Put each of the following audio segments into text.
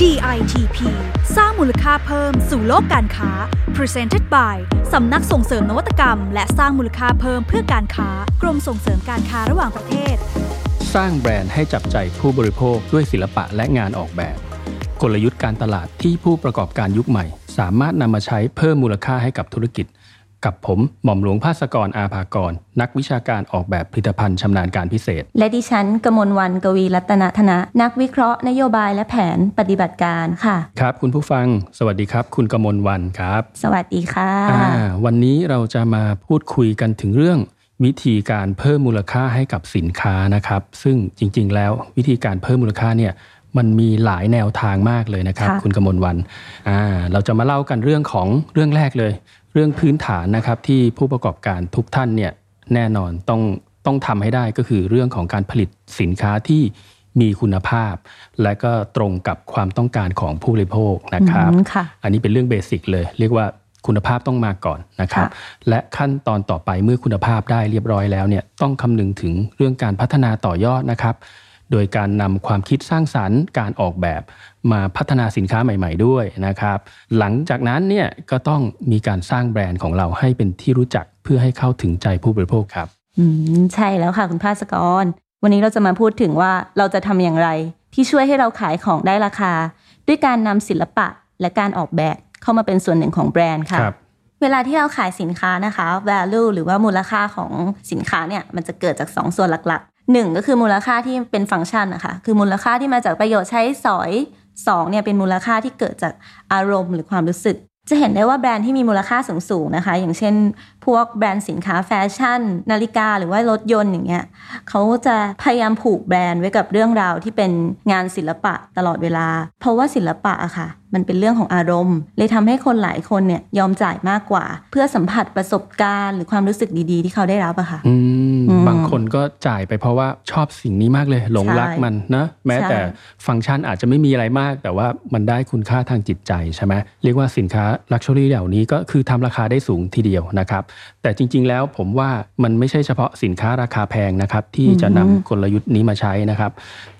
DITP สร้างมูลค่าเพิ่มสู่โลกการค้า Presented by สำนักส่งเสริมนวัตกรรม และสร้างมูลค่าเพิ่มเพื่อการค้ากรมส่งเสริมการค้าระหว่างประเทศ สร้างแบรนด์ให้จับใจผู้บริโภคด้วยศิลปะและงานออกแบบ กลยุทธ์การตลาดที่ผู้ประกอบการยุคใหม่ สามารถนำมาใช้เพิ่มมูลค่าให้กับธุรกิจ กับผม หม่อมหลวงภาสกรอาภากร นักวิชาการออกแบบผลิตภัณฑ์ชำนาญการพิเศษ และดิฉันกมลวันกวีรัตนธนะ นักวิเคราะห์นโยบายและแผนปฏิบัติการค่ะ ครับ คุณผู้ฟัง สวัสดีครับ คุณกมลวันครับ สวัสดีค่ะอ่าวันนี้เราจะมาพูดคุยกันถึงเรื่องวิธีการเพิ่มมูลค่าให้กับสินค้านะครับ ซึ่งจริง ๆ แล้ววิธีการเพิ่มมูลค่าเนี่ยมันมีหลายแนวทางมากเลยนะครับค่ะคุณกมลวัน อ่า เราจะมาเล่ากันเรื่องของเรื่องแรกเลย เรื่องพื้นฐานนะครับที่ผู้ประกอบการทุกท่านเนี่ยแน่นอนต้องต้องทำให้ได้ก็คือเรื่องของการผลิตสินค้าที่มีคุณภาพ และก็ตรงกับความต้องการของผู้บริโภคนะครับอืมค่ะอันนี้เป็นเรื่องเบสิกเลย เรียกว่าคุณภาพต้องมาก่อนนะครับค่ะและขั้นตอนต่อไปเมื่อคุณภาพได้เรียบร้อยแล้วเนี่ยต้องคำนึงถึงเรื่องการพัฒนาต่อยอดนะครับ โดยการนำความคิดสร้างสรรค์การออกแบบมาพัฒนาสินค้าใหม่ ๆ ด้วยนะครับ หลังจากนั้นเนี่ยก็ต้องมีการสร้างแบรนด์ของเราให้เป็นที่รู้จักเพื่อให้เข้าถึงใจผู้บริโภคครับอืมใช่แล้วค่ะคุณภาสกร วันนี้เราจะมาพูดถึงว่าเราจะทำอย่างไร ที่ช่วยให้เราขายของได้ราคา ด้วยการนำศิลปะและการออกแบบเข้ามาเป็นส่วนหนึ่งของแบรนด์ค่ะครับเวลาที่เราขายสินค้านะคะ value หรือว่ามูลค่าของสินค้าเนี่ยมันจะเกิดจาก 2 ส่วนหลักๆ หนึ่งก็คือมูลค่าที่เป็นฟังก์ชันนะคะคือมูลค่าที่มาจากประโยชน์ใช้สอยสองเนี่ยเป็นมูลค่าที่เกิดจากอารมณ์หรือความรู้สึก จะเห็นได้ว่าแบรนด์ที่มีมูลค่าสูงๆนะคะ อย่างเช่น พวกแบรนด์สินค้าแฟชั่น นาฬิกาหรือว่ารถยนต์อย่างเงี้ยเขาจะพยายามผูกแบรนด์ไว้กับเรื่องราวที่เป็นงานศิลปะตลอดเวลา เพราะว่าศิลปะอะค่ะ มันเป็นเรื่องของอารมณ์ เลยทำให้คนหลายคนเนี่ยยอมจ่ายมากกว่า เพื่อสัมผัสประสบการณ์ หรือความรู้สึกดีๆ ที่เขาได้รับอะค่ะอืม บางคนก็จ่ายไปเพราะว่าชอบสิ่งนี้มากเลยหลงรักมันนะแม้แต่ใช่ฟังก์ชันอาจจะไม่มีอะไรมาก แต่ว่ามันได้คุณค่าทางจิตใจใช่ไหมเรียกว่าสินค้าลักชัวรี่เหล่านี้ก็คือทำราคาได้สูงทีเดียวนะครับ แต่จริง ๆ แล้วผมว่ามันไม่ใช่เฉพาะสินค้าราคาแพงนะครับที่จะนำกลยุทธ์นี้มาใช้นะครับ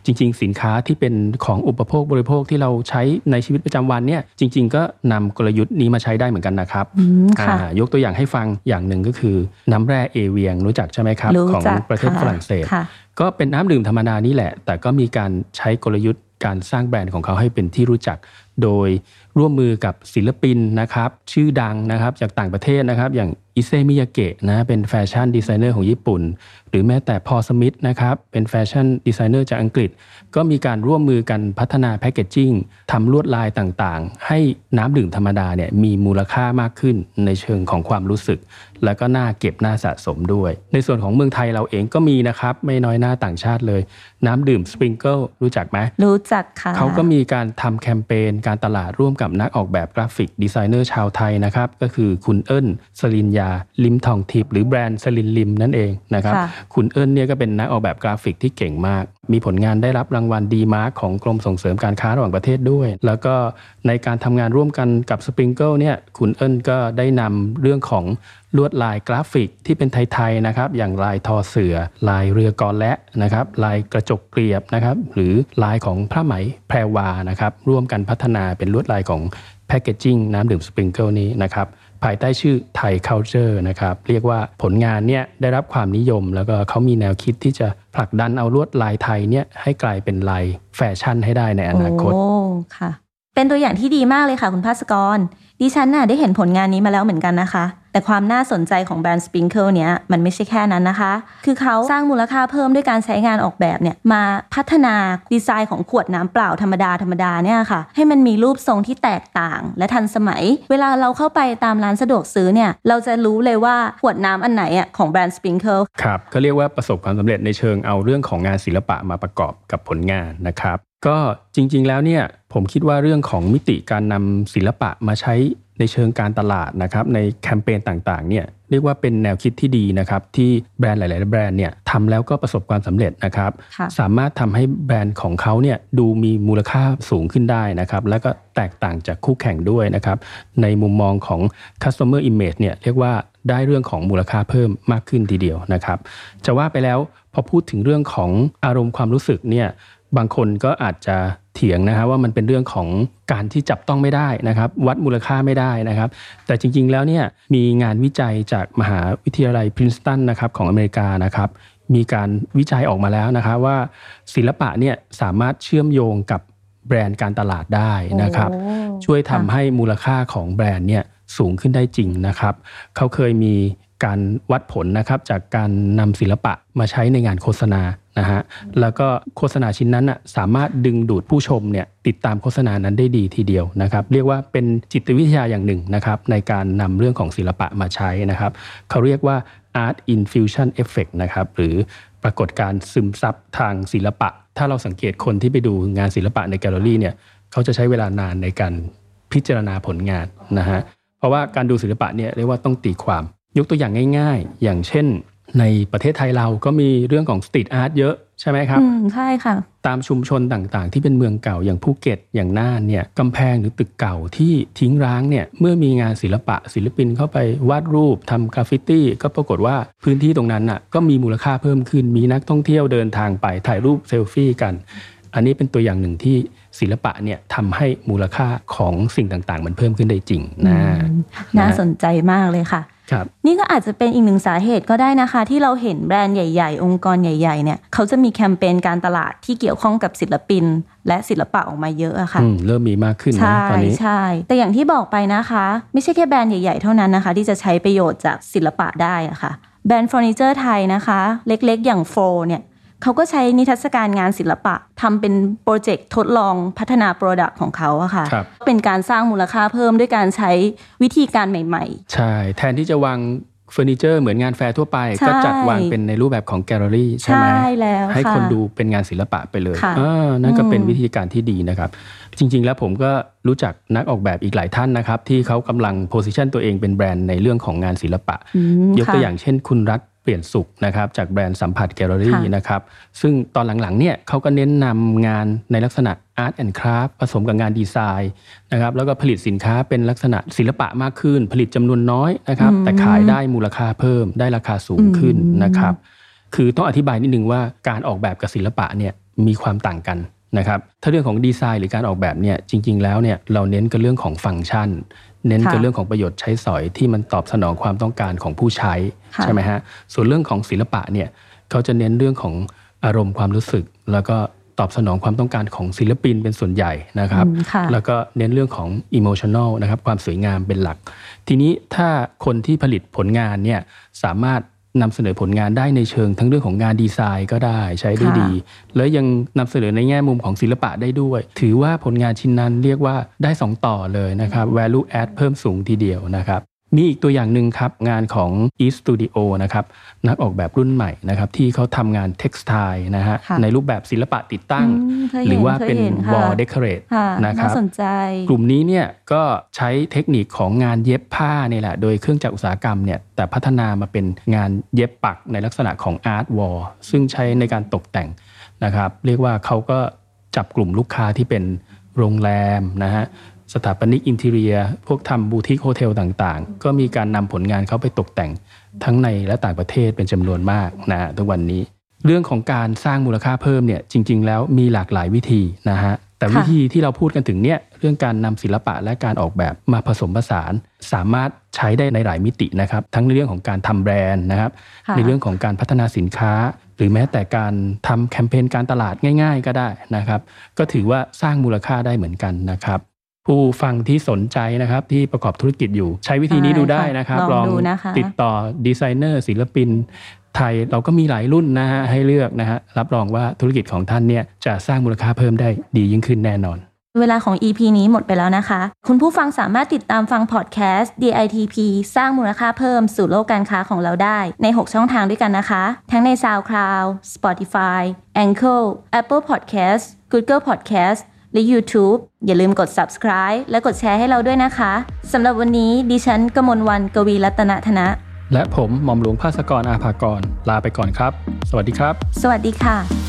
จริง ๆ สินค้าที่เป็นของอุปโภคบริโภคที่เราใช้ในชีวิตประจำวันเนี่ยจริง ๆ ก็นำกลยุทธ์นี้มาใช้ได้เหมือนกันนะครับอืมค่ะอ่ายกตัวอย่างให้ฟังอย่างหนึ่งก็คือน้ำแร่เอเวียงรู้จักใช่ไหมครับรู้ของจักประเทศค่ะฝรั่งเศสค่ะก็เป็นน้ำดื่มธรรมดานี่แหละ แต่ก็มีการใช้กลยุทธ์การสร้างแบรนด์ของเขาให้เป็นที่รู้จักโดยร่วมมือกับศิลปินนะครับชื่อดังนะครับจากต่างประเทศนะครับ อย่าง Issey Miyake นะเป็นแฟชั่นดีไซเนอร์ของญี่ปุ่น หรือแม้แต่ Paul Smith นะครับเป็นแฟชั่นดีไซเนอร์จากอังกฤษ ก็มีการร่วมมือกันพัฒนา packaging ทำลวดลายต่างๆ ให้น้ำดื่มธรรมดาเนี่ยมีมูลค่ามากขึ้นในเชิงของความรู้สึก แล้วก็น่าเก็บน่าสะสมด้วย ในส่วนของเมืองไทยเราเองก็มีนะครับไม่น้อยหน้าต่างชาติเลย น้ำดื่ม Sprinkle รู้จักไหมรู้จักค่ะเขาก็มีการทำแคมเปญการตลาดร่วมกับนักออกแบบ graphic designer ชาวไทยนะครับก็คือคุณเอิญสลินยา ลิมทองทิพย์หรือแบรนด์สลินลิมนั่นเองนะครับค่ะคุณเอิญเนี่ยก็เป็นนักออกแบบกราฟิกที่เก่งมาก มีผลงานได้รับรางวัล DEmark ของกรมส่งเสริมการค้าระหว่างประเทศด้วย แล้วก็ในการทำงานร่วมกันกับ Sprinkle เนี่ยคุณเอิญก็ได้นำเรื่องของลวดลายกราฟิกที่เป็นไทยๆนะครับ อย่างลายทอเสื่อ ลายเรือกอและนะครับ ลายกระจกเกรียบนะครับ หรือลายของผ้าไหมแพรวานะครับ ร่วมกันพัฒนาเป็นลวดลายของ packaging น้ำดื่ม Sprinkle นี้นะครับ ภายใต้ชื่อไทย culture นะครับเรียกว่าผลงานเนี่ยได้รับความนิยม แล้วก็เขามีแนวคิดที่จะผลักดันเอาลวดลายไทยเนี่ยให้กลายเป็นลายแฟชั่นให้ได้ในอนาคตโอ้ค่ะ เป็นตัวอย่างที่ดีมากเลยค่ะ คุณภาสกร ดิฉันน่ะได้เห็นผลงานนี้มาแล้วเหมือนกันนะคะ แต่ความน่าสนใจของแบรนด์ Sprinkle เนี้ยมันไม่ใช่แค่นั้นนะคะ คือเขาสร้างมูลค่าเพิ่มด้วยการใช้งานออกแบบเนี่ยมาพัฒนาดีไซน์ของขวดน้ำเปล่าธรรมดาธรรมดาเนี่ยค่ะ ให้มันมีรูปทรงที่แตกต่าง และทันสมัย เวลาเราเข้าไปตามร้านสะดวกซื้อเนี่ยเราจะรู้เลยว่าขวดน้ำอันไหนอะของแบรนด์ Sprinkle ครับก็เรียกว่าประสบความสำเร็จในเชิงเอาเรื่องของงานศิลปะมาประกอบกับผลงานนะครับก็จริงๆแล้วเนี่ยผมคิดว่าเรื่องของมิติการนำศิลปะมาใช้ ในเชิงการตลาดนะครับในแคมเปญต่างๆเนี่ยเรียกว่าเป็นแนวคิดที่ดีนะครับที่แบรนด์หลาย ๆ แบรนด์เนี่ยทำแล้วก็ประสบความสำเร็จนะครับค่ะสามารถทำให้แบรนด์ของเขาเนี่ยดูมีมูลค่าสูงขึ้นได้นะครับแล้วก็แตกต่างจากคู่แข่งด้วยนะครับในมุมมองของ customer image เนี่ยเรียกว่าได้เรื่องของมูลค่าเพิ่มมากขึ้นทีเดียวนะครับจะว่าไปแล้วพอพูดถึงเรื่องของอารมณ์ความรู้สึกเนี่ย บางคนก็อาจจะเถียงนะฮะว่ามันเป็นเรื่องของการที่จับต้องไม่ได้นะครับ วัดมูลค่าไม่ได้นะครับ แต่จริงๆแล้วเนี่ยมีงานวิจัยจากมหาวิทยาลัยพรินสตันนะครับของอเมริกานะครับ มีการวิจัยออกมาแล้วนะครับว่าศิลปะเนี่ยสามารถเชื่อมโยงกับแบรนด์การตลาดได้นะครับโอ้ช่วยทำให้มูลค่าของแบรนด์เนี่ยสูงขึ้นได้จริงนะครับ เขาเคยมีการวัดผลนะครับจากการนำศิลปะมาใช้ในงานโฆษณา นะฮะแล้วก็โฆษณาชิ้นนั้นน่ะสามารถดึงดูดผู้ชมเนี่ยติดตามโฆษณานั้นได้ดีทีเดียวนะครับเรียกว่าเป็นจิตวิทยาอย่างหนึ่งนะครับในการนำเรื่องของศิลปะมาใช้นะครับเขาเรียกว่า art infusion effect นะครับหรือปรากฏการณ์ซึมซับทางศิลปะ ถ้าเราสังเกตคนที่ไปดูงานศิลปะในแกลเลอรี่เนี่ยเขาจะใช้เวลานานในการพิจารณาผลงานนะฮะเพราะว่าการดูศิลปะเนี่ยเรียกว่าต้องตีความยกตัวอย่างง่าย ๆ อย่างเช่น ในประเทศไทยเราก็มีเรื่องของ street art เยอะใช่ไหมครับอืมใช่ค่ะ ตามชุมชนต่างๆ ที่เป็นเมืองเก่าอย่างภูเก็ตอย่างน่านเนี่ยกำแพงหรือตึกเก่าที่ทิ้งร้างเนี่ยเมื่อมีงานศิลปะศิลปินเข้าไปวาดรูปทำกราฟฟิตี้ก็ปรากฏว่าพื้นที่ตรงนั้นน่ะก็มีมูลค่าเพิ่มขึ้นมีนักท่องเที่ยวเดินทางไปถ่ายรูปเซลฟี่กัน อันนี้เป็นตัวอย่างหนึ่งที่ศิลปะเนี่ยทำให้มูลค่าของสิ่งต่างๆ มันเพิ่มขึ้นได้จริงนะน่าสนใจมากเลยค่ะครับ นี่ก็อาจจะเป็นอีกหนึ่งสาเหตุก็ได้นะคะ ที่เราเห็นแบรนด์ใหญ่ ๆ องค์กรใหญ่ๆเนี่ยเขาจะมีแคมเปญการตลาดที่เกี่ยวข้องกับศิลปิน และศิลปะออกมาเยอะอะค่ะอืมเริ่มมีมากขึ้นนะใช่ตอนนี้ใช่แต่อย่างที่บอกไปนะคะ ไม่ใช่แค่แบรนด์ใหญ่ๆเท่านั้นนะคะ ที่จะใช้ประโยชน์จากศิลปะได้อะค่ะแบรนด์เฟอร์นิเจอร์ไทยนะคะ เล็กๆ อย่างโฟเนี่ย เขาก็ใช้นิทรรศการงานศิลปะทำเป็นโปรเจกต์ทดลองพัฒนา product ของเขาอะค่ะครับเป็นการสร้างมูลค่าเพิ่มด้วยการใช้วิธีการใหม่ใช่ แทนที่จะวางเฟอร์นิเจอร์เหมือนงานแฟร์ทั่วไปใช่ก็จัดวางเป็นในรูปแบบของแกลเลอรี่ๆใช่ไหมแล้วให้ค่ะคนดูเป็นงานศิลปะไปเลยค่ะอ่านั่นก็เป็นอืมวิธีการที่ดีนะครับ จริง ๆ แล้วผมก็รู้จักนักออกแบบอีกหลายท่านนะครับ ที่เขากำลัง position ตัวเองเป็นแบรนด์ในเรื่องของงานศิลปะอืมยกตัวค่ะอย่างเช่น คุณรัฐ เปลี่ยนสุขนะครับจากแบรนด์สัมผัสแกลเลอรี่ค่ะนะครับซึ่งตอนหลังๆเนี่ยเขาก็เน้นนำงานในลักษณะ art and craft ผสมกับงานดีไซน์นะครับแล้วก็ผลิตสินค้าเป็นลักษณะศิลปะมากขึ้น ผลิตจำนวนน้อยนะครับอืมแต่ขายได้มูลค่าเพิ่มได้ราคาสูงขึ้นอืมนะครับคือต้องอธิบายนิดนึงว่าการออกแบบกับศิลปะเนี่ยมีความต่างกันนะครับถ้าเรื่องของดีไซน์หรือการออกแบบเนี่ยจริง ๆ แล้วเนี่ยเราเน้นกับเรื่องของฟังก์ชัน เน้นกับค่ะเรื่องของประโยชน์ใช้สอยที่มันตอบสนองความต้องการของผู้ใช้ค่ะใช่ไหมฮะส่วนเรื่องของศิลปะเนี่ยเขาจะเน้นเรื่องของอารมณ์ความรู้สึก แล้วก็ตอบสนองความต้องการของศิลปินเป็นส่วนใหญ่นะครับอืมค่ะแล้วก็เน้นเรื่องของ emotional นะครับความสวยงามเป็นหลัก ทีนี้ถ้าคนที่ผลิตผลงานเนี่ยสามารถ นำเสนอผลงานได้ในเชิง ทั้งเรื่องของงานดีไซน์ก็ได้ใช้ได้ค่ะดี แล้วยังนำเสนอในแง่มุมของศิลปะได้ด้วย ถือว่าผลงานชิ้นนั้นเรียกว่าได้ 2 ต่อเลยนะครับ value add เพิ่มสูงทีเดียวนะครับ มีอีกตัวอย่างหนึ่งครับงานของ East Studio นะครับนักออกแบบรุ่นใหม่นะครับที่เขาทำงาน textile นะฮะค่ะในรูปแบบศิลปะติดตั้งอืมเคยเห็นหรือว่าเป็นเคยเห็นค่ะ wall decorate ค่ะนะครับน่าสนใจกลุ่มนี้เนี่ยก็ใช้เทคนิคของงานเย็บผ้าเนี่ยแหละ โดยเครื่องจักรอุตสาหกรรมเนี่ยแต่พัฒนามาเป็นงานเย็บปักในลักษณะของ art wall ซึ่งใช้ในการตกแต่งนะครับ เรียกว่าเขาก็จับกลุ่มลูกค้าที่เป็นโรงแรมนะฮะ สถาปนิกอินเท i รีย พวกทำ boutique hotel ต่างๆ ก็มีการนำผลงานเขาไปตกแต่งทั้งในและต่างประเทศเป็นจำนวนมากนะฮะทุกวันนี้ เรื่องของการสร้างมูลค่าเพิ่มเนี่ยจริง ๆ แล้วมีหลากหลายวิธีนะฮะแต่ค่ะวิธีที่เราพูดกันถึงเนี่ยเรื่องการนำศิลปะและการออกแบบมาผสมผสาน สามารถใช้ได้ในหลายมิตินะครับทั้งในเรื่องของการทำแบรนด์นะครับค่ะในเรื่องของการพัฒนาสินค้า หรือแม้แต่การทำแคมเปญการตลาดง่าย ๆ ก็ได้นะครับ ก็ถือว่าสร้างมูลค่าได้เหมือนกันนะครับ ผู้ฟังที่สนใจนะครับที่ประกอบธุรกิจอยู่ ใช้วิธีนี้ดูได้นะครับ ลองดูนะคะติดต่อดีไซเนอร์ศิลปินไทยเราก็มีหลายรุ่นนะฮะให้เลือกนะฮะรับรองว่าธุรกิจของท่านเนี่ยจะสร้างมูลค่าเพิ่มได้ดียิ่งขึ้นแน่นอน เวลาของ EP นี้หมดไปแล้วนะคะ คุณผู้ฟังสามารถติดตามฟังพอดแคสต์ DITP สร้างมูลค่าเพิ่มสู่โลกการค้าของเราได้ใน 6 ช่องทางด้วยกันนะคะ ทั้งใน SoundCloud Spotify Anchor Apple Podcast Google Podcast และ YouTube อย่าลืมกด subscribe และกดแชร์ให้เราด้วยนะคะสำหรับวันนี้ดิฉันกมลวันกวีรัตนธนะ และผมหม่อมหลวงภาสกรอาภากร ลาไปก่อนครับ สวัสดีครับ สวัสดีค่ะ